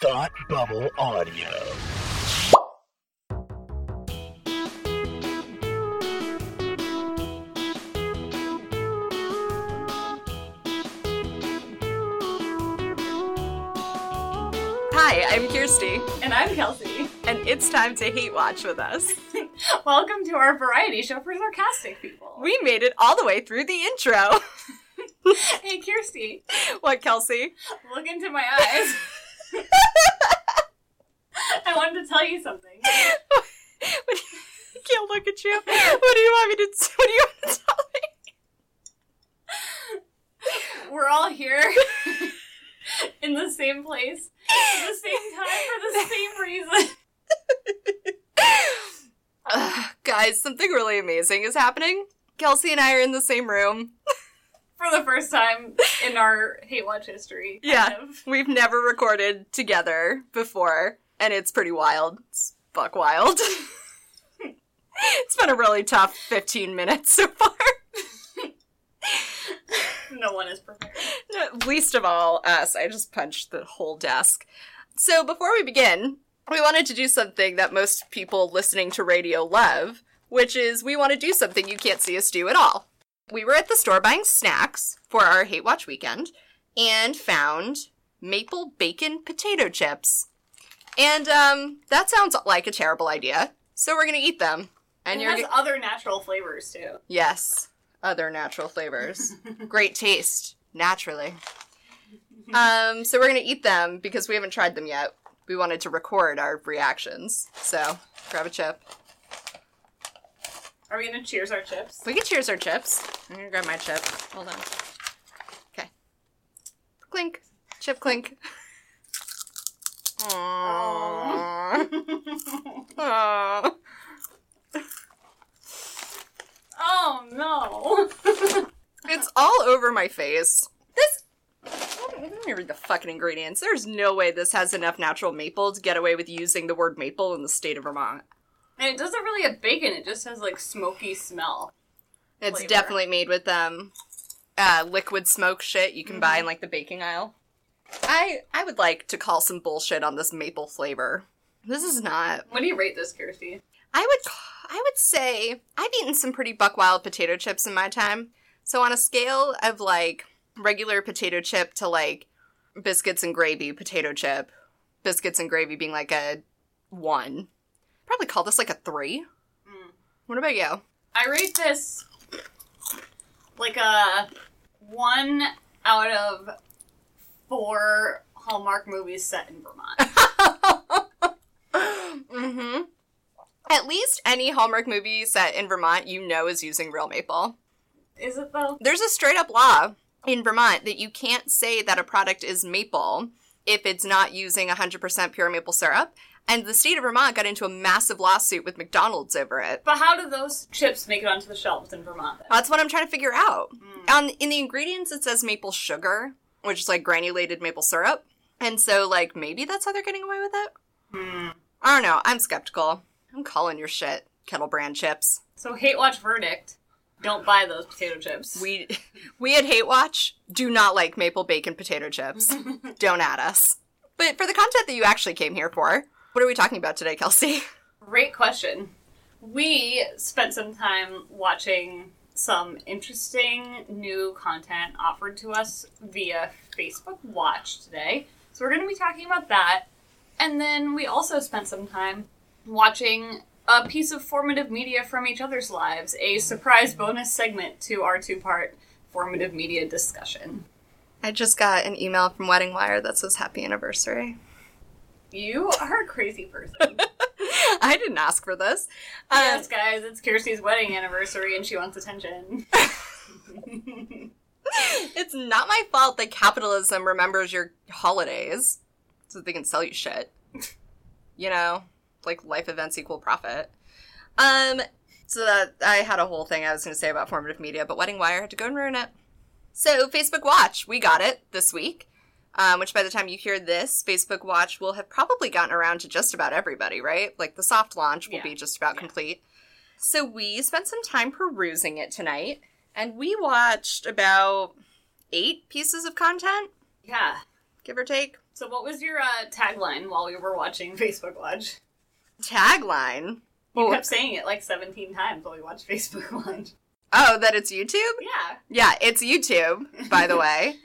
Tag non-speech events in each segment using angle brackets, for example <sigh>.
Thought Bubble Audio. Hi, I'm Kirsty, And I'm Kelsey. and it's time to hate watch with us. <laughs> Welcome to our variety show for sarcastic people. We made it all the way through the intro. <laughs> hey, Kirsty, what, Kelsey? look into my eyes. <laughs> I wanted to tell you something. What you- I can't look at you. What do you want me to? What do you want to tell me? We're all here in the same place at the same time for the same reason. Ugh, guys, something really amazing is happening. Kelsey and I are in the same room. For the first time in our Hate Watch history. Yeah. of. We've never recorded together before, and it's pretty wild. It's fuck wild. <laughs> it's been a really tough 15 minutes so far. <laughs> No one is prepared. Least of all us. I just punched the whole desk. So before we begin, we wanted to do something that most people listening to radio love, which is we want to do something you can't see us do at all. We were at the store buying snacks for our Hate Watch weekend and found maple bacon potato chips. And um, that sounds like a terrible idea. So we're gonna eat them. And And you're it has other natural flavors too. Yes, other natural flavors. <laughs> Great taste, naturally. Um, so we're gonna eat them because we haven't tried them yet. We wanted to record our reactions. So grab a chip. Are we gonna cheers our chips? We can cheers our chips. I'm gonna grab my chip. Hold on. Okay. Clink. Chip clink. Aww. Aww. <laughs> oh no. <laughs> It's all over my face. This. Let me read the fucking ingredients. There's no way this has enough natural maple to get away with using the word maple in the state of Vermont. And it doesn't really have bacon, it just has like smoky smell. It's Flavor. definitely made with um, uh, liquid smoke shit you can buy in like the baking aisle. I I would like to call some bullshit on this maple flavor. This is not. What do you rate this, Kirsty? I would I would say I've eaten some pretty buck wild potato chips in my time. So on a scale of like regular potato chip to like biscuits and gravy potato chip, biscuits and gravy being like a one, probably call this like a three. Mm. What about you? I rate this like a one out of four Hallmark movies set in Vermont. <laughs> mm-hmm. At least any Hallmark movie set in Vermont you know is using real maple. Is it though? There's a straight up law in Vermont that you can't say that a product is maple if it's not using 100% pure maple syrup. And the state of Vermont got into a massive lawsuit with McDonald's over it. But how do those chips make it onto the shelves in Vermont then? That's what I'm trying to figure out. On in the ingredients it says maple sugar, which is like granulated maple syrup. And so like maybe that's how they're getting away with it. Hmm. I don't know. I'm skeptical. I'm calling your shit, kettle brand chips. So hate watch verdict. Don't buy those potato chips. We <laughs> we at Hate Watch do not like maple bacon potato chips. <laughs> Don't add us. But for the content that you actually came here for, what are we talking about today, Kelsey? <laughs> Great question. We spent some time watching some interesting new content offered to us via Facebook Watch today. So we're going to be talking about that. And then we also spent some time watching a piece of formative media from each other's lives, a surprise bonus segment to our two part formative media discussion. I just got an email from Wedding Wire that says happy anniversary. You are a crazy person. <laughs> I didn't ask for this. Um, yes, guys, it's Kirsty's wedding anniversary and she wants attention. <laughs> <laughs> it's not my fault that capitalism remembers your holidays so that they can sell you shit. you know, like life events equal profit. Um, so that I had a whole thing I was going to say about formative media, but Wedding Wire had to go and ruin it. So Facebook Watch, we got it this week. Um, which by the time you hear this, Facebook Watch will have probably gotten around to just about everybody, right? Like the soft launch will Yeah. be just about Yeah. complete. So we spent some time perusing it tonight, and we watched about eight pieces of content, yeah. give or take. So, what was your uh, tagline while we were watching <laughs> Facebook Watch? Tagline. You kept saying it like 17 times while we watched <laughs> Facebook Watch. oh, that it's YouTube? Yeah. Yeah, it's YouTube, by the <laughs> way.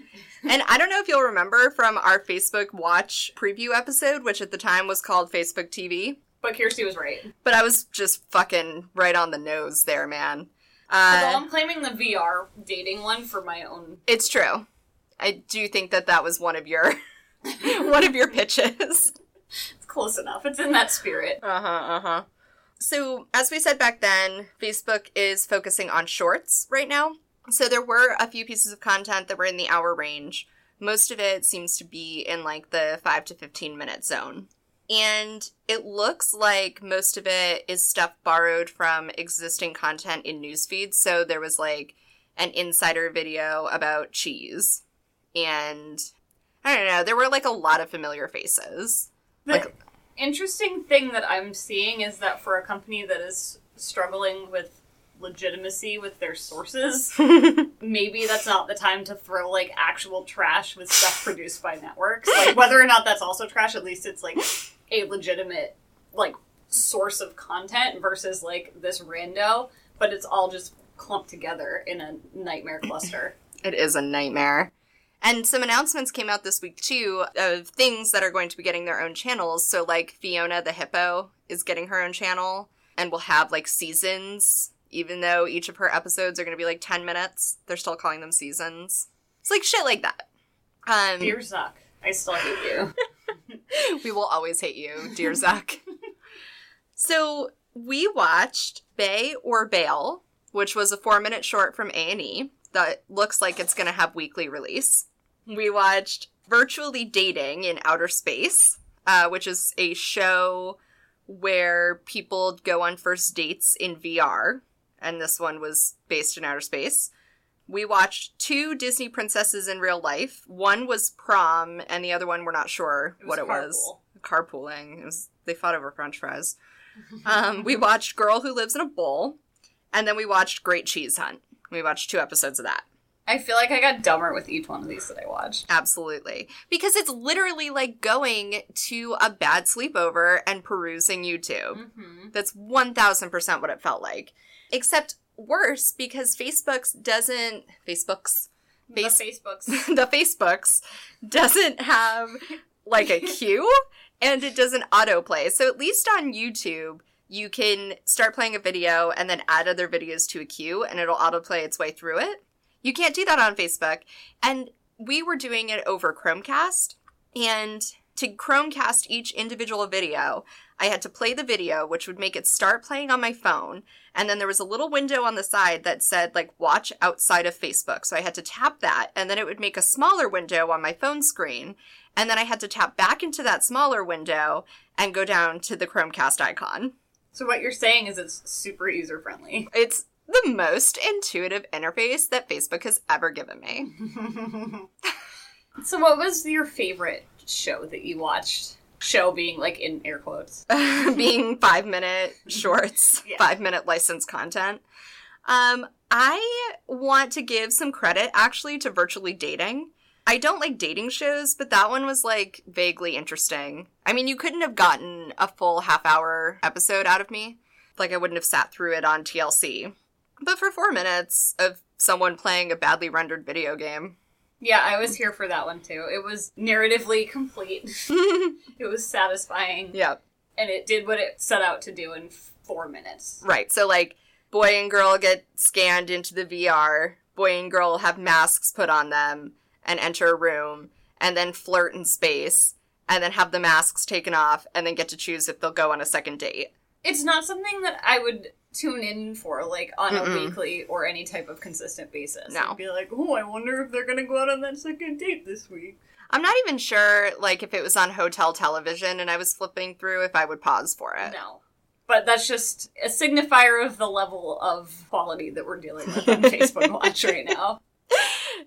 And I don't know if you'll remember from our Facebook Watch preview episode, which at the time was called Facebook TV, But Kirsty was right. but I was just fucking right on the nose there, man. Although Uh, I'm claiming the VR dating one for my own. it's true. I do think that that was one of your <laughs> one of your pitches. It's close enough. It's in that spirit. Uh huh. Uh huh. So, as we said back then, Facebook is focusing on shorts right now. So, there were a few pieces of content that were in the hour range. Most of it seems to be in like the 5 to 15 minute zone. And it looks like most of it is stuff borrowed from existing content in news feeds. So, there was like an insider video about cheese. And I don't know, there were like a lot of familiar faces. The Like- interesting thing that I'm seeing is that for a company that is struggling with legitimacy with their sources, <laughs> maybe that's not the time to throw like actual trash with stuff produced by networks. Like whether or not that's also trash, at least it's like a legitimate like source of content versus like this rando, but it's all just clumped together in a nightmare cluster. <laughs> It is a nightmare. And some announcements came out this week too of things that are going to be getting their own channels. So like Fiona the hippo is getting her own channel and will have like seasons even though each of her episodes are going to be like 10 minutes. They're still calling them seasons. It's like shit like that. Um Dear Zuck, I still hate you. <laughs> <laughs> we will always hate you, dear Zuck. so we watched Bae or Bail, which was a four-minute short from A and E that looks like it's going to have weekly release. We watched Virtually Dating in Outer Space, uh, which is a show where people go on first dates in VR, and this one was based in outer space. We watched two Disney princesses in real life. One was prom, and the other one we're not sure It what it was. Carpooling. It was they fought over French fries. <laughs> Um, we watched Girl Who Lives in a Bowl, and then we watched Great Cheese Hunt. We watched two episodes of that. I feel like I got dumber with each one of these that I watched. Absolutely. Because it's literally like going to a bad sleepover and perusing YouTube. Mm-hmm. That's 1000% what it felt like. Except worse because Facebook's doesn't Facebook's The Facebooks. <laughs> the Facebook's doesn't have like a <laughs> queue and it doesn't autoplay. So at least on YouTube, you can start playing a video and then add other videos to a queue and it'll autoplay its way through it. You can't do that on Facebook. And we were doing it over Chromecast and to Chromecast each individual video, I had to play the video, which would make it start playing on my phone. And then there was a little window on the side that said, like, watch outside of Facebook. So I had to tap that, and then it would make a smaller window on my phone screen. And then I had to tap back into that smaller window and go down to the Chromecast icon. So what you're saying is it's super user friendly. It's the most intuitive interface that Facebook has ever given me. <laughs> so what was your favorite show that you watched? Show being like in air quotes. <laughs> being five minute shorts, <laughs> Yeah. five minute licensed content. Um, I want to give some credit actually to virtually dating. I don't like dating shows, but that one was like vaguely interesting. I mean, you couldn't have gotten a full half hour episode out of me. Like, I wouldn't have sat through it on TLC. But for four minutes of someone playing a badly rendered video game, Yeah, I was here for that one too. It was narratively complete. <laughs> it was satisfying. yeah, And it did what it set out to do in four minutes. Right. So like boy and girl get scanned into the VR. Boy and girl have masks put on them and enter a room and then flirt in space and then have the masks taken off and then get to choose if they'll go on a second date. It's not something that I would tune in for like on a Mm-mm. weekly or any type of consistent basis. No. I'd be like, oh, I wonder if they're gonna go out on that second date this week. I'm not even sure like if it was on hotel television and I was flipping through if I would pause for it. No. But that's just a signifier of the level of quality that we're dealing with on <laughs> Facebook Watch right now.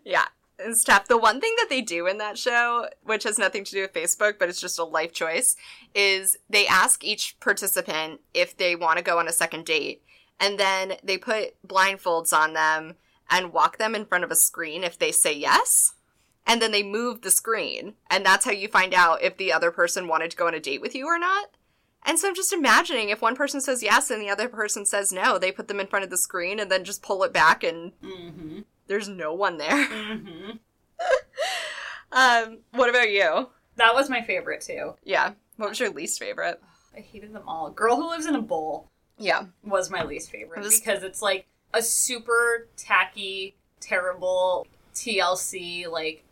Yeah. It's stuff. The one thing that they do in that show, which has nothing to do with Facebook, but it's just a life choice, is they ask each participant if they want to go on a second date, and then they put blindfolds on them and walk them in front of a screen if they say yes. and then they move the screen, and that's how you find out if the other person wanted to go on a date with you or not. And so I'm just imagining if one person says yes and the other person says no, they put them in front of the screen and then just pull it back and Mm-hmm. There's no one there. <laughs> Mm-hmm. Um, what about you? That was my favorite too. Yeah. What was your least favorite? I hated them all. Girl Who Lives in a Bowl Yeah. was my least favorite because it's like a super tacky, terrible TLC. Like,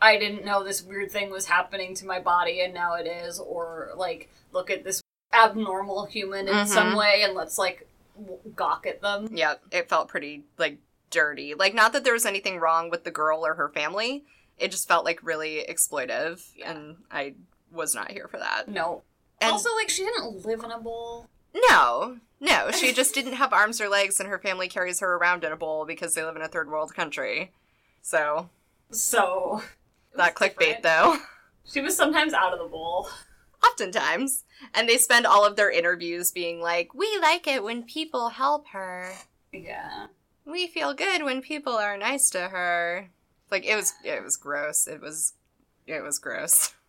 I didn't know this weird thing was happening to my body and now it is, or like, look at this abnormal human in Mhm. some way and let's like w- gawk at them. Yeah. It felt pretty like dirty. Like not that there was anything wrong with the girl or her family. It just felt like really exploitive, Yeah. and I was not here for that. No. And also, like, she didn't live in a bowl. no, no, she <laughs> just didn't have arms or legs, and her family carries her around in a bowl because they live in a third world country. So So. that clickbait, different. though. She was sometimes out of the bowl. Oftentimes. And they spend all of their interviews being like, We like it when people help her. Yeah. We feel good when people are nice to her. Like it was it was gross. It was it was gross. <laughs>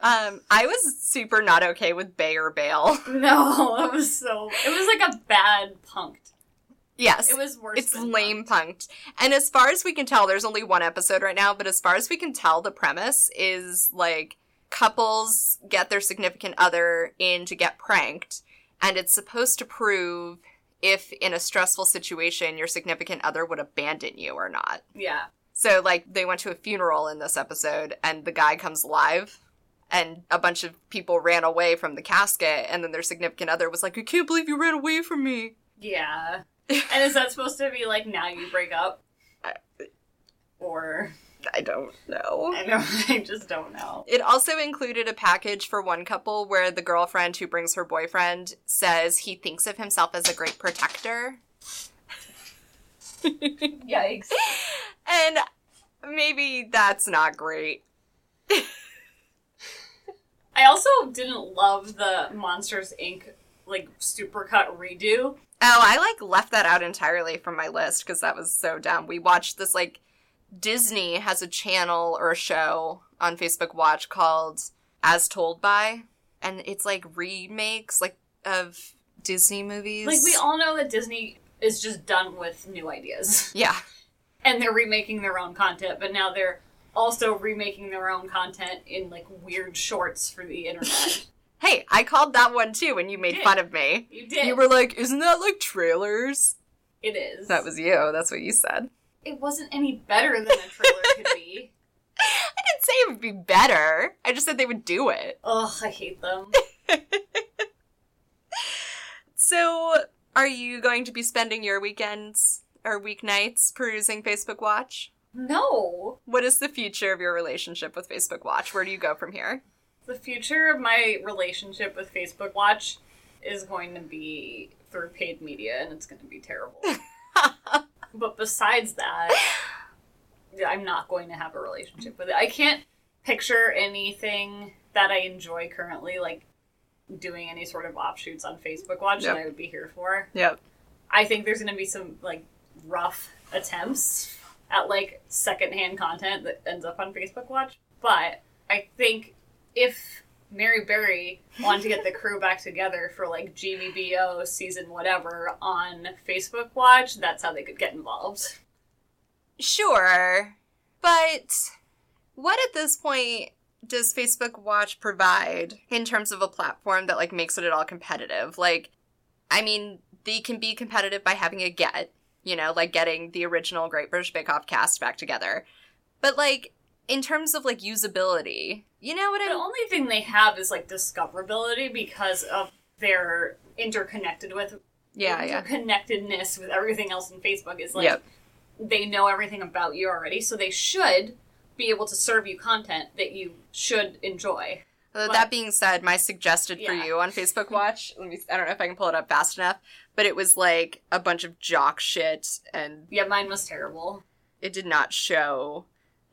Um, I was super not okay with Bae or Bail. <laughs> No, it was so. It was like a bad punked. Yes. It was worse. it's lame punked. punked. And as far as we can tell, there's only one episode right now, but as far as we can tell, the premise is like couples get their significant other in to get pranked, and it's supposed to prove if in a stressful situation your significant other would abandon you or not. Yeah. So like they went to a funeral in this episode and the guy comes live and a bunch of people ran away from the casket and then their significant other was like, I can't believe you ran away from me. Yeah. and is that supposed to be like now you break up? <laughs> Uh, or I don't know. I know <laughs> I just don't know. It also included a package for one couple where the girlfriend who brings her boyfriend says he thinks of himself as a great protector. <laughs> Yikes. And maybe that's not great. <laughs> I also didn't love the Monsters Inc. like supercut redo. Oh, I like left that out entirely from my list because that was so dumb. We watched this like Disney has a channel or a show on Facebook Watch called As Told By, and it's like remakes like of Disney movies. Like we all know that Disney is just done with new ideas. <laughs> yeah, and they're remaking their own content, but now they're also remaking their own content in like weird shorts for the internet. <laughs> Hey, I called that one too when you made did. fun of me. you did. You were like, "Isn't that like trailers?" it is. That was you. That's what you said. It wasn't any better than a trailer could be. <laughs> I didn't say it would be better. I just said they would do it. Ugh, I hate them. <laughs> So, are you going to be spending your weekends or weeknights perusing Facebook Watch? No. What is the future of your relationship with Facebook Watch? Where do you go from here? The future of my relationship with Facebook Watch is going to be through paid media, and it's going to be terrible. <laughs> but besides that, I'm not going to have a relationship with it. I can't picture anything that I enjoy currently, like doing any sort of offshoots on Facebook Watch Yep. that I would be here for. Yep. I think there's going to be some like rough attempts at like secondhand content that ends up on Facebook Watch, but I think if Mary Berry wanted to get the crew back together for like GBBO season whatever on Facebook Watch, that's how they could get involved. Sure. But what at this point does Facebook Watch provide in terms of a platform that like makes it at all competitive? Like I mean, they can be competitive by having a get, you know, like getting the original Great British Bake Off cast back together. But like in terms of like usability, you know what The I'm only thing they have is like discoverability because of their interconnected with Yeah, yeah. with everything else in Facebook is like Yep. they know everything about you already, so they should be able to serve you content that you should enjoy. Uh, But- that being said, my suggested for you on Facebook Watch, let me I don't know if I can pull it up fast enough, but it was like a bunch of jock shit and Yeah, mine was terrible. it did not show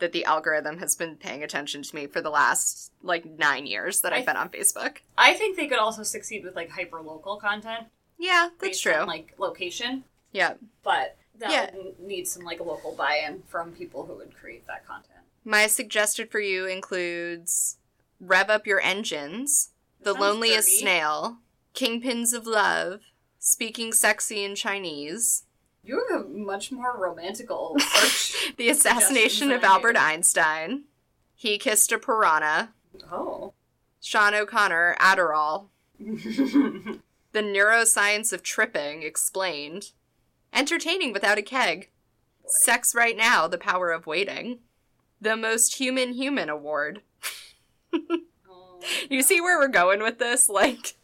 that the algorithm has been paying attention to me for the last like 9 years that I've been on Facebook. I think they could also succeed with like hyper local content Yeah, that's true. on like location, yeah. but that Yeah. would need some like local buy-in from people who would create that content. My suggested for you includes Rev Up Your Engines, The Loneliest dirty. Snail, Kingpins of Love, Speaking Sexy in Chinese, You have a much more romantical <laughs> search. <laughs> The Assassination of Albert. Einstein, He Kissed a Piranha, oh. Sean O'Connor, Adderall, <laughs> The Neuroscience of Tripping Explained, Entertaining Without a Keg, Sex Right Now, The Power of Waiting, The Most Human Human Award. Oh. You see where we're going with this? Like,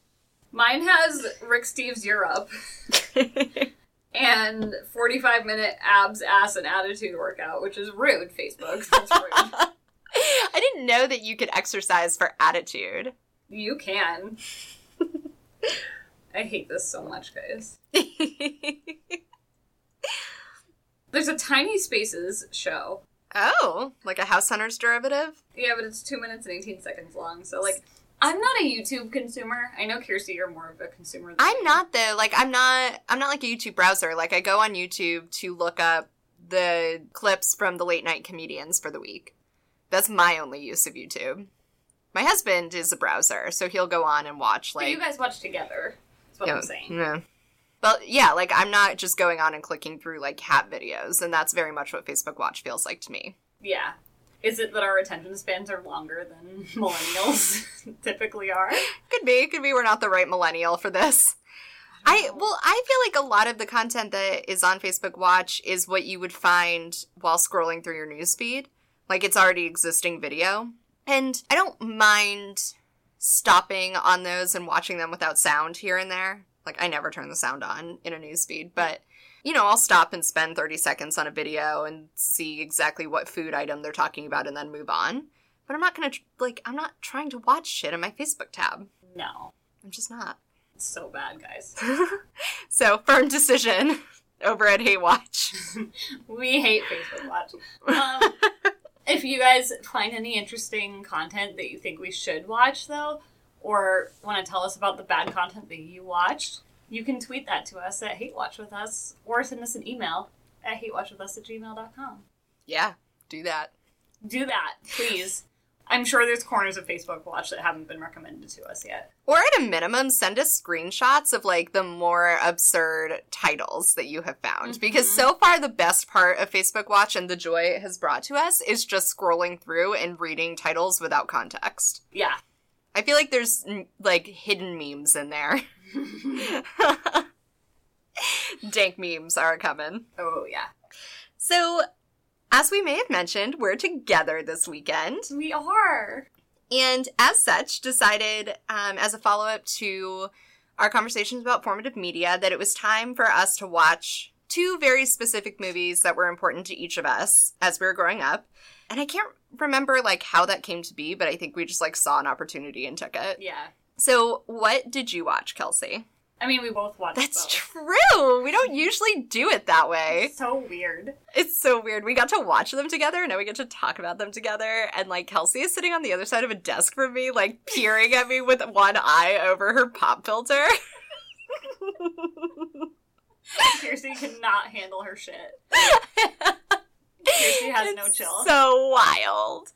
Mine has Rick Steves Europe and 45 minute abs, ass, and attitude workout, which is rude, Facebook. That's rude. <laughs> I didn't know that you could exercise for attitude. you can. I hate this so much, guys. <laughs> There's a Tiny Spaces show. oh, like a House Hunters derivative? Yeah, but it's two minutes and 18 seconds long. So, like, I'm not a YouTube consumer. I know, Kirsty, you're more of a consumer than I'm not though. Like I'm not I'm not like a YouTube browser. Like I go on YouTube to look up the clips from the late night comedians for the week. That's my only use of YouTube. My husband is a browser, so he'll go on and watch But like you guys watch together. That's what Yeah, I'm saying. Yeah. But yeah, like I'm not just going on and clicking through like cat videos, and that's very much what Facebook Watch feels like to me. Yeah. Is it that our attention spans are longer than <laughs> millennials <laughs> typically are? Could be, could be we're not the right millennial for this. I well, I feel like a lot of the content that is on Facebook Watch is what you would find while scrolling through your newsfeed. Like it's already existing video. And I don't mind stopping on those and watching them without sound here and there. Like I never turn the sound on in a newsfeed, but you know, I'll stop and spend 30 seconds on a video and see exactly what food item they're talking about and then move on. But I'm not going to like I'm not trying to watch shit in my Facebook tab. No. I'm just not. It's so bad, guys. <laughs> so, firm decision <laughs> over at Hate Watch. <laughs> We hate Facebook Watch. Um, if you guys find any interesting content that you think we should watch, though, or want to tell us about the bad content that you watched, you can tweet that to us at Hate Watch with us, or send us an email at hatewatchwithus at gmail.com. yeah, do that. Do that, please. <laughs> I'm sure there's corners of Facebook Watch that haven't been recommended to us yet. Or at a minimum, send us screenshots of like the more absurd titles that you have found. Mm-hmm. Because so far, the best part of Facebook Watch and the joy it has brought to us is just scrolling through and reading titles without context. Yeah. I feel like there's like hidden memes in there. <laughs> <laughs> Dank memes are coming. Oh, yeah. So, as we may have mentioned, we're together this weekend. We are. And as such, decided um, as a follow up to our conversations about formative media that it was time for us to watch two very specific movies that were important to each of us as we were growing up. And I can't remember like how that came to be, but I think we just like saw an opportunity and took it. Yeah. So, what did you watch, Kelsey? I mean, we both watched That's both. true. We don't usually do it that way. So weird. It's so weird. We got to watch them together, and now we get to talk about them together. And like Kelsey is sitting on the other side of a desk from me, like peering at me with one eye over her pop filter. <laughs> Kirsty cannot handle her shit. Kirsty has no chill. So wild.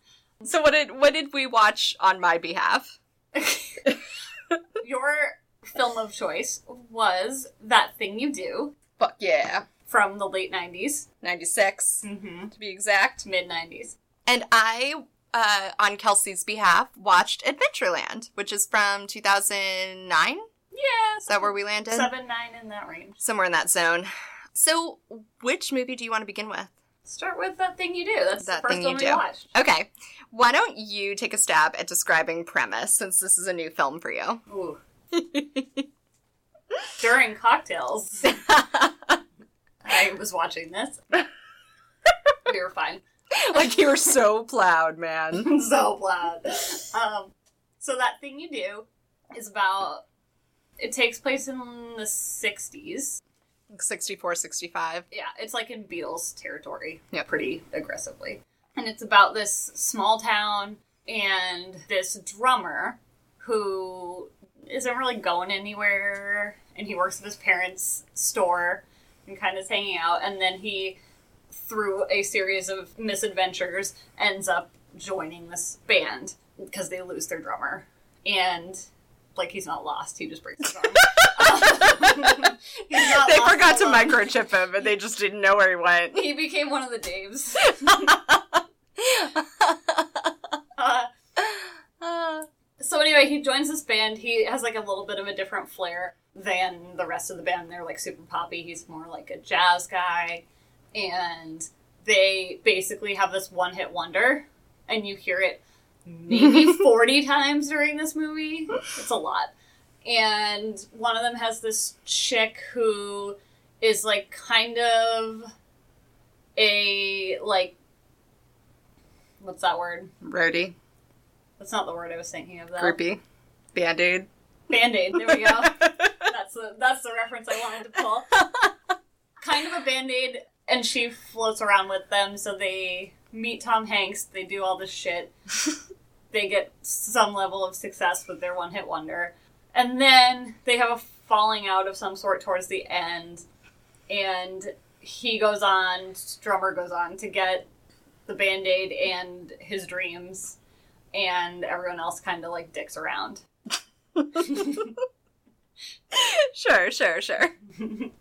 So what did what did we watch on my behalf? <laughs> Your film of choice was That Thing You Do Fuck yeah. from the late 90s, 96 mm-hmm. to be exact. mid 90s. And I uh, on Kelsey's behalf watched Adventureland, which is from 2009. Yeah, Is that where we landed? 7 9 in that range. somewhere in that zone. So, which movie do you want to begin with? Start with That Thing You Do. That's That the first Thing You Do. watched. Okay, why don't you take a stab at describing premise since this is a new film for you? <laughs> During cocktails, <laughs> I was watching this. we were fine. <laughs> like you're so plowed, man. so loud. Um, so that thing you do is about. It takes place in the '60s. 64, 65. Yeah, it's like in Beatles territory. Yeah, pretty aggressively. And it's about this small town and this drummer who isn't really going anywhere. And he works at his parents' store. and kind of hanging out, and then he, through a series of misadventures, ends up joining this band because they lose their drummer, and like he's not lost, he just breaks his <laughs> arm. They forgot to microchip him, and they just didn't know where he went. He became one of the Daves. <laughs> uh, <laughs> Uh, So anyway, he joins this band. He has like a little bit of a different flair than the rest of the band. They're like super poppy. He's more like a jazz guy, and they basically have this one-hit wonder, and you hear it maybe <laughs> forty times during this movie. It's a lot. And one of them has this chick who is like kind of a like what's that word? Roadie, That's not the word I was thinking of. Though. groupie, band aid. Band Aid. There we go. <laughs> that's the that's the reference I wanted to pull. <laughs> kind of a band aid, and she floats around with them. So they meet Tom Hanks. They do all this shit. <laughs> they get some level of success with their one hit wonder, and then they have a falling out of some sort towards the end, and he goes on. Drummer goes on to get the band aid and his dreams, and everyone else kind of like dicks around. <laughs> Sure, sure, sure. I didn't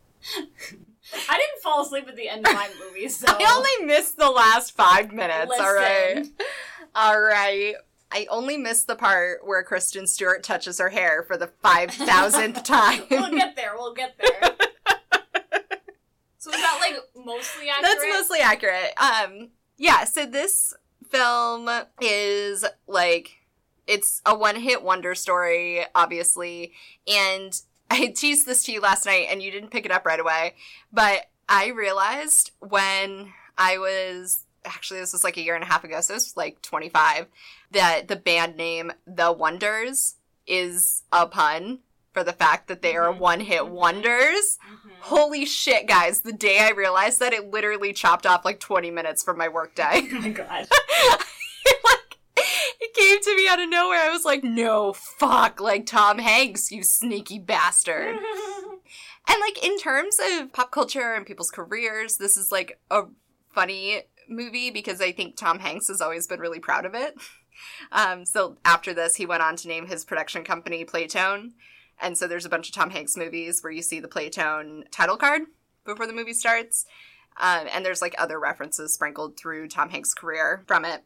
fall asleep at the end of my movie, so I only missed the last five minutes. All right, all right. I only missed the part where Kristen Stewart touches her hair for the five thousandth <laughs> time. we'll get there. We'll get there. <laughs> so is that like mostly accurate? That's mostly accurate. Um, yeah. So this film is like it's a one-hit wonder story, obviously, and <laughs> I teased this to you last night, and you didn't pick it up right away. But I realized when I was actually this was like a year and a half ago, so it was like 25, that the band name The Wonders is a pun for the fact that they are Mhm. one-hit Mhm. wonders. Holy shit, guys. The day I realized that, it literally chopped off like 20 minutes from my workday. <laughs> Oh my god. <laughs> like, it came to me out of nowhere. I was like, no, fuck, like Tom Hanks, you sneaky bastard. <laughs> And like, in terms of pop culture and people's careers, this is like a funny movie because I think Tom Hanks has always been really proud of it. Um, so after this, he went on to name his production company Playtone. And so there's a bunch of Tom Hanks movies where you see the Playtone title card before the movie starts. Um, and there's like other references sprinkled through Tom Hanks' career from it.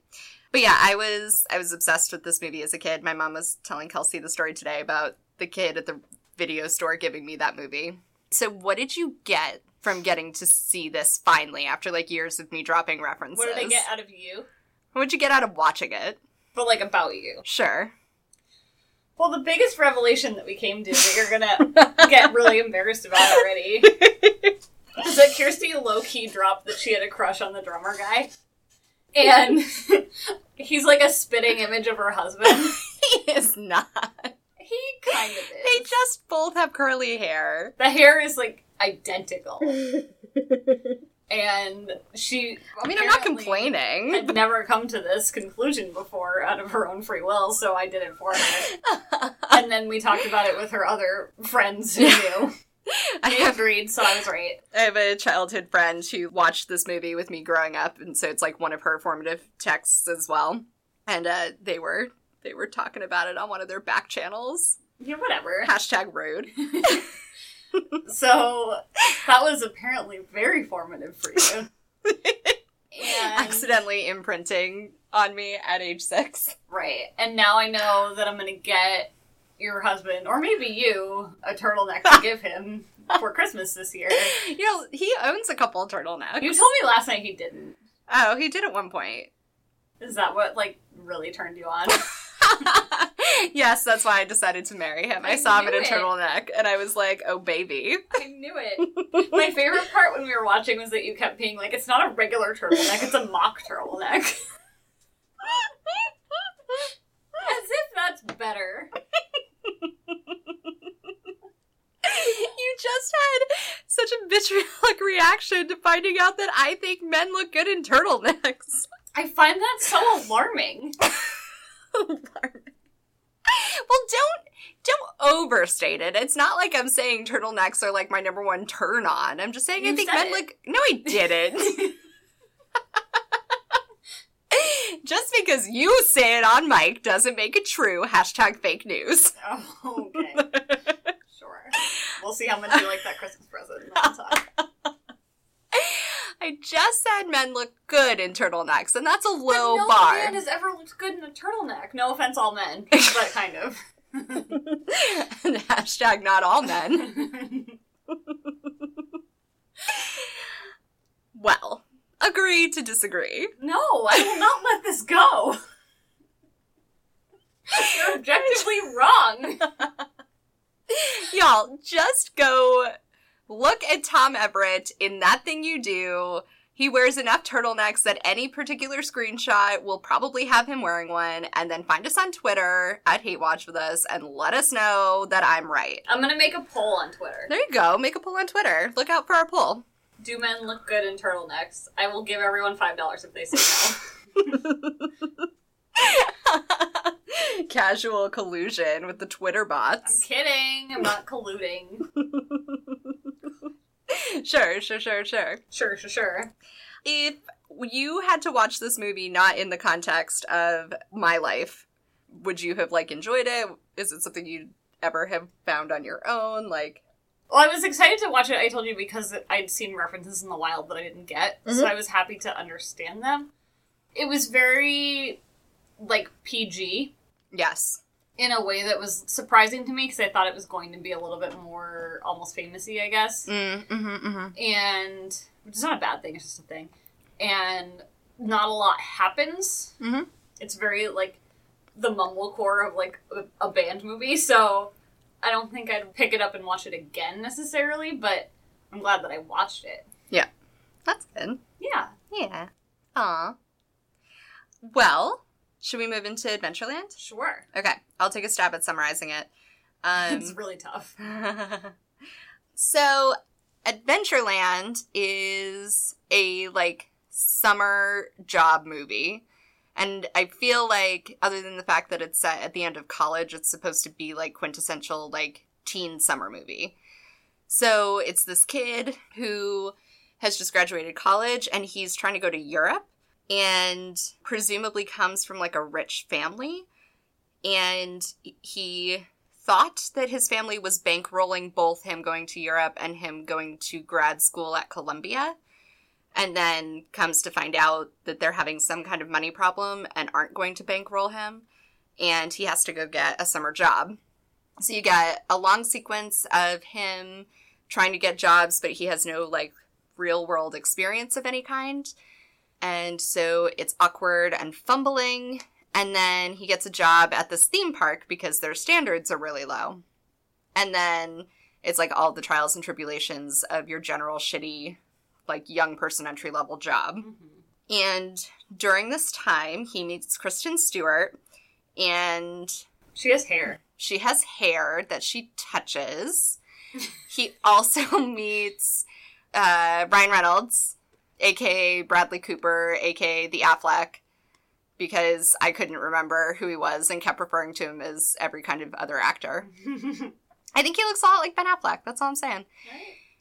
But yeah, I was I was obsessed with this movie as a kid. My mom was telling Kelsey the story today about the kid at the video store giving me that movie. So what did you get from getting to see this finally after like years of me dropping references? what did I get out of you? What'd you get out of watching it? But like about you. Sure. Well, the biggest revelation that we came to that you're gonna <laughs> get really embarrassed about already <laughs> is that Kirsty low key dropped that she had a crush on the drummer guy. And <laughs> he's like a spitting image of her husband. he is not. He kind of is. They just both have curly hair. The hair is like identical. And she I mean, I'm not complaining. Had never come to this conclusion before out of her own free will, so I did it for her. <laughs> and then we talked about it with her other friends who knew. I have agreed, so I was right. I have a childhood friend who watched this movie with me growing up, and so it's like one of her formative texts as well. And uh, they were they were talking about it on one of their back channels. Yeah, whatever. Hashtag rude. <laughs> <laughs> So that was apparently very formative for you. And, <laughs> Accidentally imprinting on me at age six. right. And now I know that I'm going to get your husband, or maybe you, a turtleneck to give him <laughs> for Christmas this year. You know, he owns a couple turtlenecks. You told me last night he didn't. Oh, he did at one point. Is that what, like, really turned you on? Yes, that's why I decided to marry him. I, I saw him in a it. turtleneck, and I was like, "Oh, baby." I knew it. My favorite part when we were watching was that you kept being like, it's not a regular turtleneck, it's a mock turtleneck. As if that's better. you just had such a vitriolic reaction to finding out that I think men look good in turtlenecks. I find that so alarming. <laughs> don't overstated. It's not like I'm saying turtlenecks are like my number one turn on. I'm just saying I think men it. look. No, I didn't. <laughs> <laughs> just because you say it on mic doesn't make it true. Hashtag fake news. Oh, okay. <laughs> sure. We'll see how much you like that Christmas present. we'll. I just said men look good in turtlenecks, and that's a low But no bar. man has ever looked good in a turtleneck. No offense, all men, but kind of. <laughs> Hashtag not all men. Well, agree to disagree. no, I will not let this go. You're objectively wrong. Y'all, just go look at Tom Everett in that thing you do. He wears enough turtlenecks that any particular screenshot will probably have him wearing one, and then find us on Twitter at Hate Watch with us and let us know that I'm right. I'm gonna make a poll on Twitter. There you go. Make a poll on Twitter. Look out for our poll. Do men look good in turtlenecks? I will give everyone five dollars if they say no. <laughs> <laughs> Casual collusion with the Twitter bots. I'm kidding. I'm not colluding. <laughs> <laughs> Sure, sure, sure, sure. Sure, sure, sure. If you had to watch this movie not in the context of my life, would you have like enjoyed it? Is it something you'd ever have found on your own? Like, Well, I was excited to watch it. I told you because I'd seen references in the wild that I didn't get, so Mhm. I was happy to understand them. It was very like PG yes. In a way that was surprising to me because I thought it was going to be a little bit more almost famousy, I guess. Mm, mm-hmm, mm-hmm. And which is not a bad thing; it's just a thing. And not a lot happens. Mhm. It's very like the mumblecore of like a, a band movie. So I don't think I'd pick it up and watch it again necessarily. But I'm glad that I watched it. Yeah, that's good. Yeah. Yeah. Aw. Well, should we move into Adventureland? Sure. Okay, I'll take a stab at summarizing it. Um, it's really tough. <laughs> so, Adventureland is a like summer job movie. And I feel like, other than the fact that it's set at the end of college, it's supposed to be like quintessential, like teen summer movie. So it's this kid who has just graduated college and he's trying to go to Europe and presumably comes from like a rich family. And he thought that his family was bankrolling both him going to Europe and him going to grad school at Columbia. And then comes to find out that they're having some kind of money problem and aren't going to bankroll him. And he has to go get a summer job. So you get a long sequence of him trying to get jobs, but he has no like real world experience of any kind. And so it's awkward and fumbling. And then he gets a job at this theme park because their standards are really low. And then it's like all the trials and tribulations of your general shitty, like young person entry level job. And during this time, he meets Kristen Stewart, and She has hair. she has hair that she touches. he also <laughs> meets uh, Ryan Reynolds, aka Bradley Cooper, aka the Affleck, because I couldn't remember who he was and kept referring to him as every kind of other actor. <laughs> I think he looks a lot like Ben Affleck. That's all I'm saying.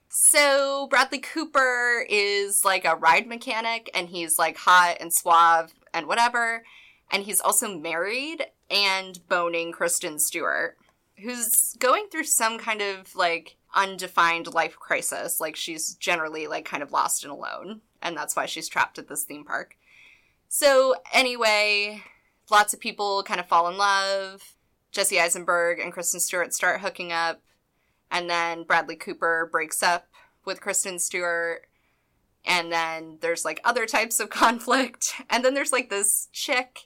So Bradley Cooper is like a ride mechanic and he's like hot and suave and whatever. And he's also married and boning Kristen Stewart, who's going through some kind of like undefined life crisis. Like she's generally like kind of lost and alone. And that's why she's trapped at this theme park. So anyway, lots of people kind of fall in love. Jesse Eisenberg and Kristen Stewart start hooking up and then Bradley Cooper breaks up with Kristen Stewart, and then there's like other types of <laughs> conflict, and then there's like this chick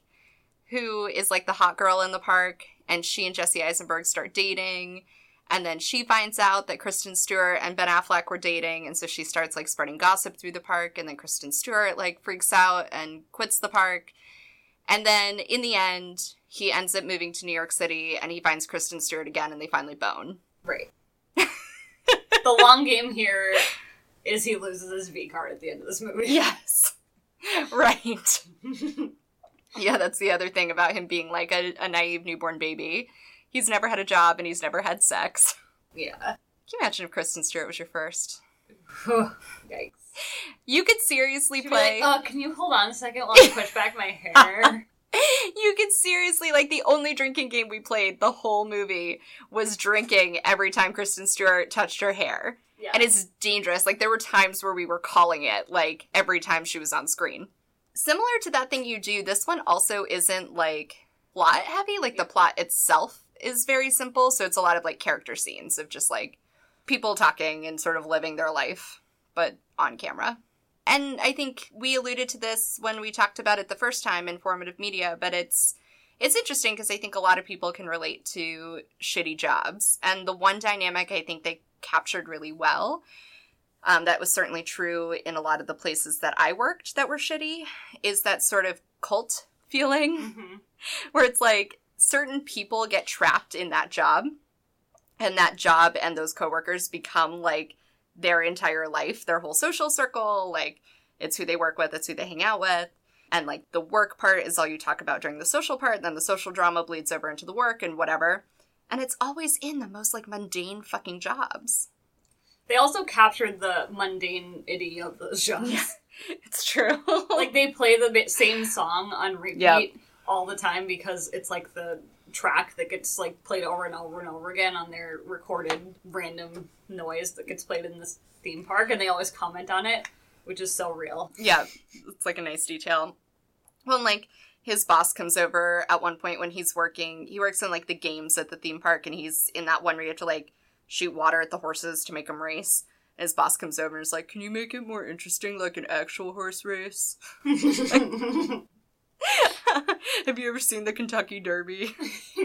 who is like the hot girl in the park, and she and Jesse Eisenberg start dating, and then she finds out that Kristen Stewart and Ben Affleck were dating, and so she starts like spreading gossip through the park, and then Kristen Stewart like freaks out and quits the park. And then in the end, he ends up moving to New York City and he finds Kristen Stewart again and they finally bone. Right. <laughs> the long game here is he loses his V card at the end of this movie. Yes. <laughs> right. <laughs> Yeah, that's the other thing about him being like a, a naive newborn baby. He's never had a job and he's never had sex. Yeah. Can you imagine if Kristen Stewart was your first? Yikes. You could seriously She'd play. like, oh, can you hold on a second while I push back my <laughs> hair? you could seriously like the only drinking game we played the whole movie was drinking every time Kristen Stewart touched her hair. Yeah. And it's dangerous. Like there were times where we were calling it like every time she was on screen. Similar to that thing you do, this one also isn't like plot heavy. Like the plot itself is very simple, so it's a lot of like character scenes of just like people talking and sort of living their life, but on camera. And I think we alluded to this when we talked about it the first time in formative media, but it's it's interesting because I think a lot of people can relate to shitty jobs. And the one dynamic I think they captured really well, um, that was certainly true in a lot of the places that I worked that were shitty, is that sort of cult feeling Mhm. <laughs> where it's like certain people get trapped in that job and that job and those coworkers become like their entire life, their whole social circle, like it's who they work with, it's who they hang out with. And like the work part is all you talk about during the social part, then the social drama bleeds over into the work and whatever. And it's always in the most like mundane fucking jobs. They also captured the mundane mundanity of those jobs. Yeah. <laughs> It's true. like they play the same song on repeat Yep. All the time because it's like the track that gets like played over and over and over again on their recorded random noise that gets played in this theme park and they always comment on it which is so real Yeah, it's like a nice detail. Well, and, like his boss comes over at one point when he's working. He works in like the games at the theme park, and he's in that one where you have to like shoot water at the horses to make them race. And his boss comes over and is like, "Can you make it more interesting, like an actual horse race?" <laughs> <laughs> <laughs> <laughs> have you ever seen the Kentucky Derby? <laughs>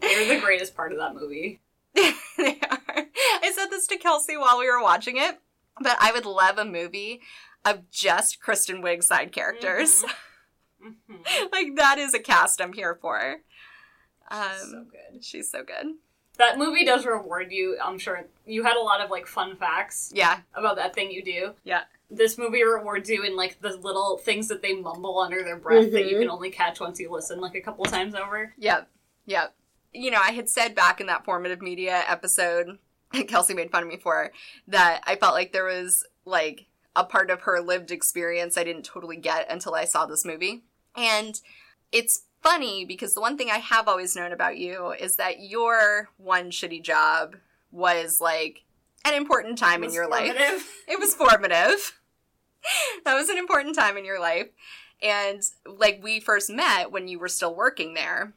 they're the greatest part of that movie <laughs> they are. I said this to Kelsey while we were watching it, but I would love a movie of just Kristen Wiig side characters. Mhm. like that is a cast I'm here for. Um, so good she's so good. That movie does reward you i'm sure you had a lot of like fun facts Yeah, about that thing you do yeah, this movie rewards you in like the little things that they mumble under their breath that you can mm-hmm. only catch once you listen like a couple times over. yep, yep. You know, I had said back in that formative media episode, <laughs> that Kelsey made fun of me for that. I felt like there was like a part of her lived experience I didn't totally get until I saw this movie, and it's funny because the one thing I have always known about you is that your one shitty job was like an important time in your life. <laughs> It was formative. that was an important time in your life. And like we first met when you were still working there.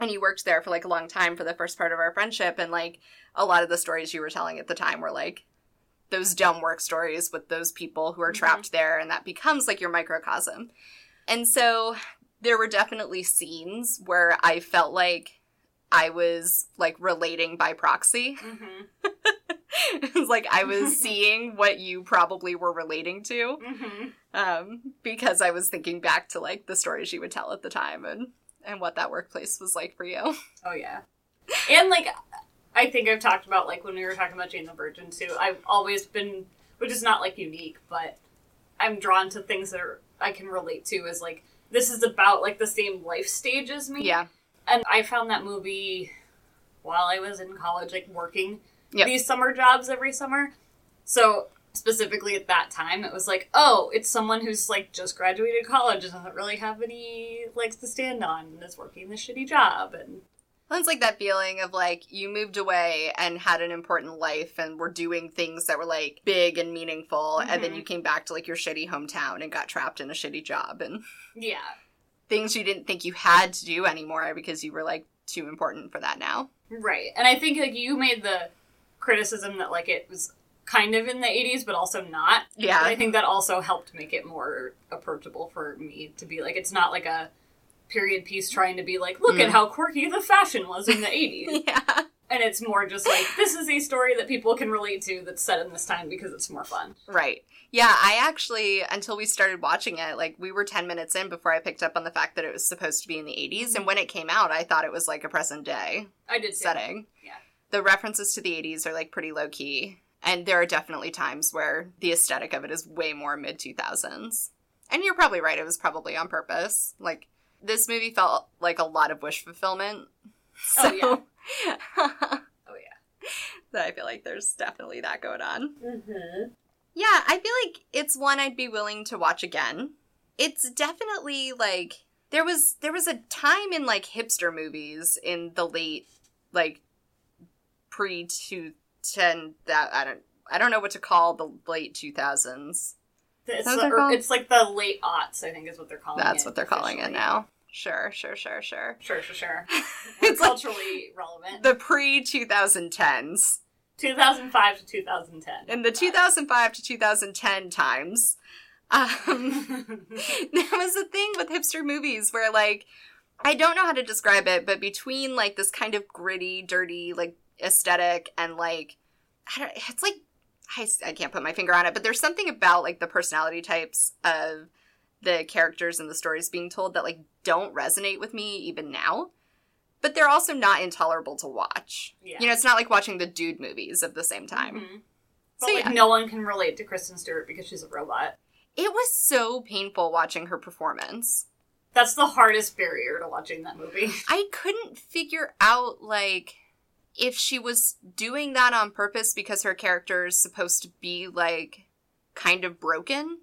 And you worked there for like a long time for the first part of our friendship. And like a lot of the stories you were telling at the time were like those dumb work stories with those people who are Mhm. trapped there. And that becomes like your microcosm. And so there were definitely scenes where I felt like I was like relating by proxy. <laughs> Mhm. it was like I was <laughs> seeing what you probably were relating to Mhm. um, because I was thinking back to like the stories you would tell at the time and and what that workplace was like for you. <laughs> Oh yeah. And like I think I've talked about like when we were talking about Jane the Virgin too. I've always been which is not like unique, but I'm drawn to things that are, I can relate to as like this is about like the same life stage as me. Yeah, And I found that movie while I was in college, like working Yep. these summer jobs every summer. So specifically at that time, it was like, oh, it's someone who's like just graduated college and doesn't really have any legs to stand on and is working this shitty job. And Well, it's like that feeling of like you moved away and had an important life and were doing things that were like big and meaningful, and then Mhm. you came back to like your shitty hometown and got trapped in a shitty job and yeah, things you didn't think you had to do anymore because you were like too important for that now. right. And I think like you made the criticism that like it was kind of in the 80s, but also not. Yeah, And I think that also helped make it more approachable for me to be like, it's not like a period piece trying to be like, look Mm. at how quirky the fashion was in the <laughs> 80s. yeah. and it's more just like, this is a story that people can relate to that's set in this time because it's more fun. Right. Yeah, I actually, until we started watching it, like we were 10 minutes in before I picked up on the fact that it was supposed to be in the 80s. And when it came out, I thought it was like a present day I did setting. Yeah. The references to the 80s are like pretty low key. And there are definitely times where the aesthetic of it is way more mid 2000s. And you're probably right, it was probably on purpose. Like, This movie felt like a lot of wish fulfillment. So, <laughs> Oh, yeah. Oh yeah. that I feel like there's definitely that going on. Mm-hmm. Yeah, I feel like it's one I'd be willing to watch again. It's definitely like there was there was a time in like hipster movies in the late like pre two ten that I don't I don't know what to call the late two thousands. It's, the, or- it's like the late aughts, I think, is what they're calling it. That's what they're calling it now. Sure, sure, sure, sure. Sure, sure, sure. <laughs> It's like culturally relevant. the pre two thousand tens. 2005 to 2010. In the 2005 to 2010 times, um, <laughs> there was a thing with hipster movies where like i don't know how to describe it but between like this kind of gritty dirty like aesthetic and like I don't, it's like I, I can't put my finger on it but there's something about like the personality types of the characters and the stories being told that like don't resonate with me even now but they're also not intolerable to watch Yeah. you know it's not like watching the dude movies of the same time Mhm. So, like yeah. no one can relate to Kristen Stewart because she's a robot. it was so painful watching her performance That's the hardest barrier to watching that movie. I couldn't figure out like if she was doing that on purpose because her character is supposed to be like kind of broken.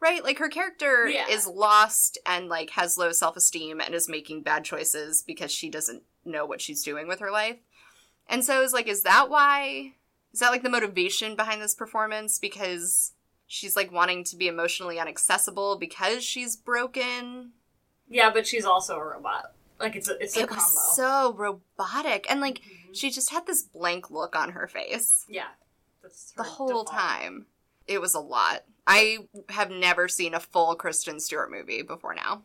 Right? Like her character Yeah. is lost and like has low self-esteem and is making bad choices because she doesn't know what she's doing with her life. And so it's like is that why is that like the motivation behind this performance because she's like wanting to be emotionally inaccessible because she's broken? Yeah, but she's also a robot. Like it's a it's a it combo. so robotic and like Mhm. She just had this blank look on her face yeah, that's the whole default. time it was a lot i have never seen a full kristen stewart movie before now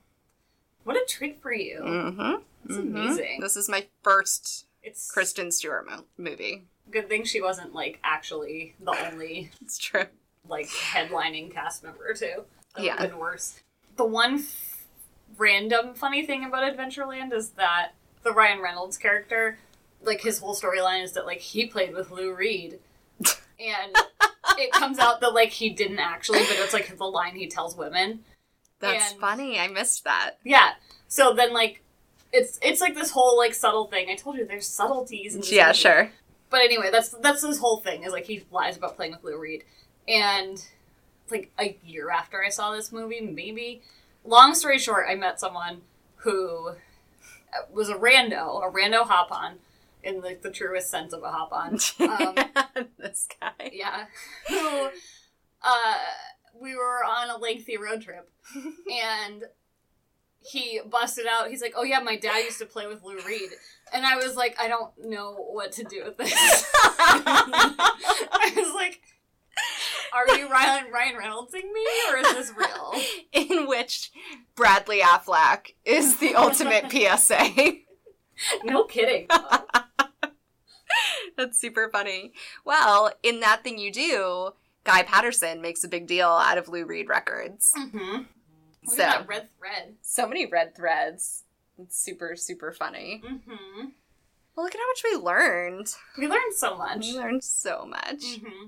What a treat for you! mm-hmm. That's amazing. this is my first It's kristen stewart mo- movie good thing she wasn't like actually the only it's true like headlining cast member too. That Yeah. been worse. The one f- random funny thing about Adventureland is that the Ryan Reynolds character, like his whole storyline is that like he played with Lou Reed, <laughs> and it comes out that like he didn't actually, but it's like the line he tells women. that's And- funny i missed that Yeah. So then like. It's it's like this whole like subtle thing. I told you there's subtleties. In this yeah movie. sure But anyway, that's that's his whole thing is like he lies about playing with Lou Reed, and like a year after I saw this movie, maybe. Long story short, I met someone who was a rando, a rando hop on, in like the truest sense of a hop on. <laughs> Um, <laughs> this guy yeah, <laughs> who uh, we were on a lengthy road trip, and he busted out. He's like, "Oh yeah, my dad used to play with Lou Reed," and I was like, "I don't know what to do with this." I was like, "Are you Ryan Ryan Reynoldsing me, or is this real?" in which bradley affleck is the ultimate psa No kidding. That's super funny. Well, in that thing you do, Guy Patterson makes a big deal out of Lou Reed Records. mm-hmm. Look So- at that red thread. So many red threads. It's super, super funny. Mm-hmm. Well, look at how much we learned. We learned so much. We learned so much. Mm-hmm.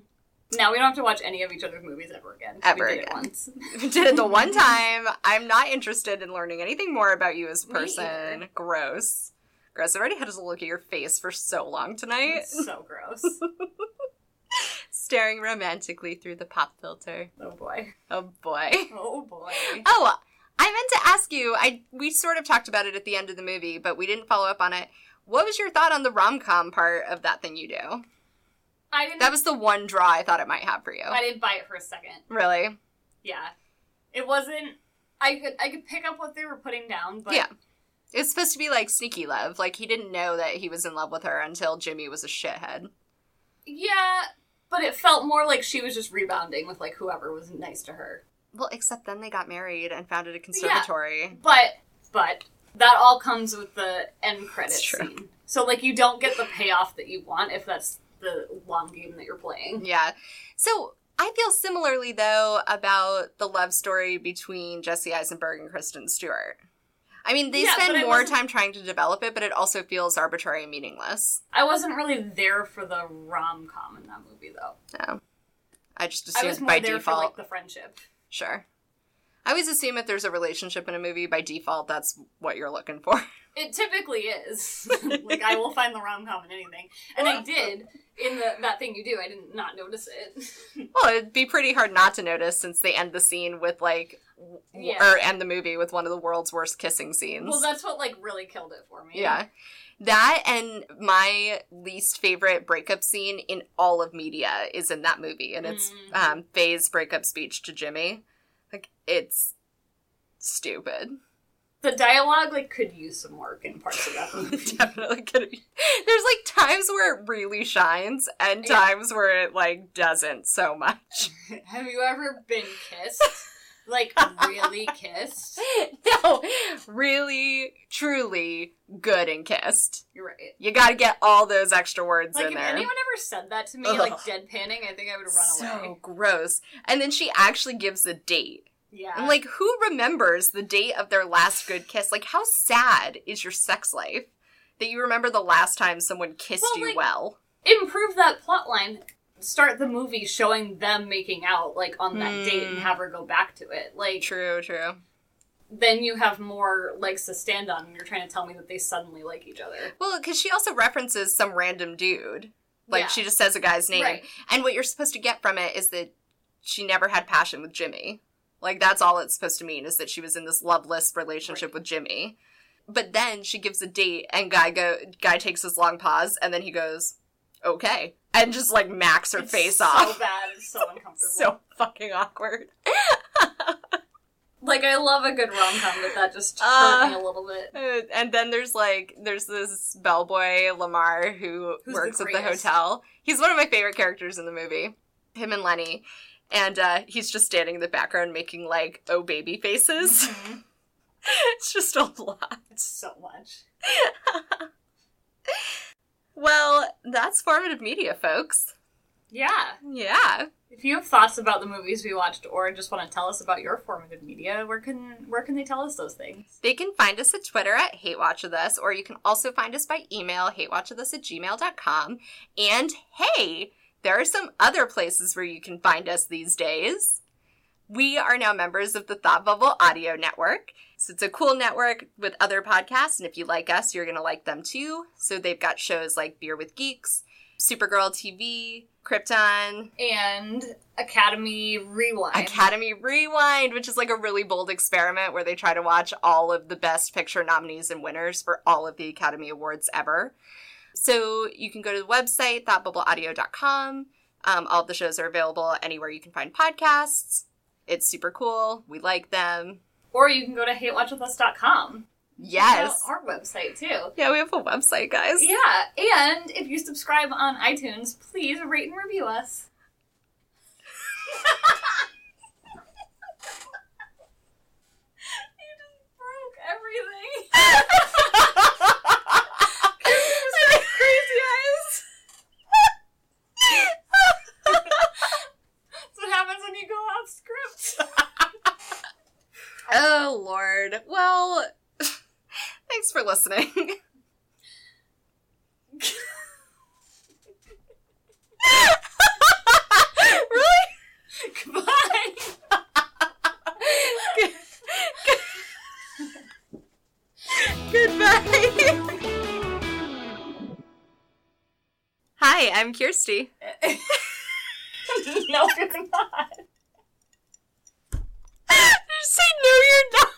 Now we don't have to watch any of each other's movies ever again. Ever we did again. It once. <laughs> We did it the one <laughs> time. I'm not interested in learning anything more about you as a person. Gross. Gross. I already had to look at your face for so long tonight. It's so gross. <laughs> Staring romantically through the pop filter. Oh boy. Oh boy. Oh boy. Oh, I meant to ask you. I we sort of talked about it at the end of the movie, but we didn't follow up on it. What was your thought on the rom com part of that thing you do? I didn't. That was the one draw I thought it might have for you. I didn't buy it for a second. Really? Yeah, it wasn't. I could I could pick up what they were putting down, but Yeah. It's supposed to be like sneaky love. Like he didn't know that he was in love with her until Jimmy was a shithead. yeah, but it felt more like she was just rebounding with like whoever was nice to her. Well, except then they got married and founded a conservatory. But but that all comes with the end credit scene. So like you don't get the payoff that you want if that's the long game that you're playing. Yeah. So I feel similarly though about the love story between Jesse Eisenberg and Kristen Stewart. I mean, they Yeah, spend more time trying to develop it, but it also feels arbitrary and meaningless. I wasn't really there for the rom com in that movie though. No. I just I was assumed more by there default. for like the friendship. Sure. I always assume if there's a relationship in a movie, by default, that's what you're looking for. <laughs> It typically is. <laughs> like I will find the rom com in anything, and I did in the that thing you do. I did not notice it. <laughs> Well, it'd be pretty hard not to notice since they end the scene with like, Yeah. or end the movie with one of the world's worst kissing scenes. well, that's what like really killed it for me. yeah. That and my least favorite breakup scene in all of media is in that movie, and it's Mhm. um, Faye's breakup speech to Jimmy. Like, it's stupid. the dialogue like could use some work in parts of that <laughs> movie. Definitely could be. There's like times where it really shines and Yeah. times where it like doesn't so much. <laughs> Have you ever been kissed? Like really kissed? <laughs> no, really, truly good and kissed. You're right. You gotta get all those extra words Like in if there. anyone ever said that to me, Ugh. like deadpanning, I think I would run so away. gross. And then she actually gives a date. Yeah. I'm like, who remembers the date of their last good kiss? Like, how sad is your sex life that you remember the last time someone kissed Well, you like- well? improve that plot line. Start the movie showing them making out like on that date and Mm. have her go back to it. Like True, true. then you have more legs to stand on and you're trying to tell me that they suddenly like each other. Well, because she also references some random dude. Like, Yeah. she just says a guy's name. Right. And what you're supposed to get from it is that she never had passion with Jimmy. Like, that's all it's supposed to mean, is that she was in this loveless relationship Right. with Jimmy. But then she gives a date, and guy go guy takes this long pause, and then he goes, "Okay," and just like max her It's face so off. So bad. It's so <laughs> uncomfortable. So fucking awkward. like I love a good rom com, but that just hurt Uh, me a little bit. Uh, and then there's like there's this bellboy Lamar who Who's works the at the hotel. He's one of my favorite characters in the movie. Him and Lenny. And uh, he's just standing in the background making like oh baby faces. Mhm. <laughs> it's just a lot. It's so much. <laughs> Well, that's formative media, folks. Yeah. Yeah. If you have thoughts about the movies we watched or just want to tell us about your formative media, where can where can they tell us those things? They can find us at Twitter at Hate Watch With Us, or you can also find us by email, hatewatchwithus at gmail.com. And hey, there are some other places where you can find us these days. We are now members of the Thought Bubble Audio Network. So it's a cool network with other podcasts, and if you like us, you're going to like them too. So they've got shows like Beer with Geeks, Supergirl TV, Krypton, And Academy Rewind. Academy Rewind, which is like a really bold experiment where they try to watch all of the best picture nominees and winners for all of the Academy Awards ever. So you can go to the website, thoughtbubbleaudio.com. Um, all of the shows are available anywhere you can find podcasts. It's super cool. We like them. Or you can go to hatewatchwithus.com. Yes. Our website too. Yeah, we have a website, guys. Yeah, and if you subscribe on iTunes, please rate and review us. <laughs> you just broke everything. <laughs> Crazy eyes. That's what happens when you go off script. Oh, Lord. Well, <laughs> thanks for listening. really? Goodbye. <laughs> Goodbye. Hi, I'm Kirsty. <laughs> no, you're not say no, you're not?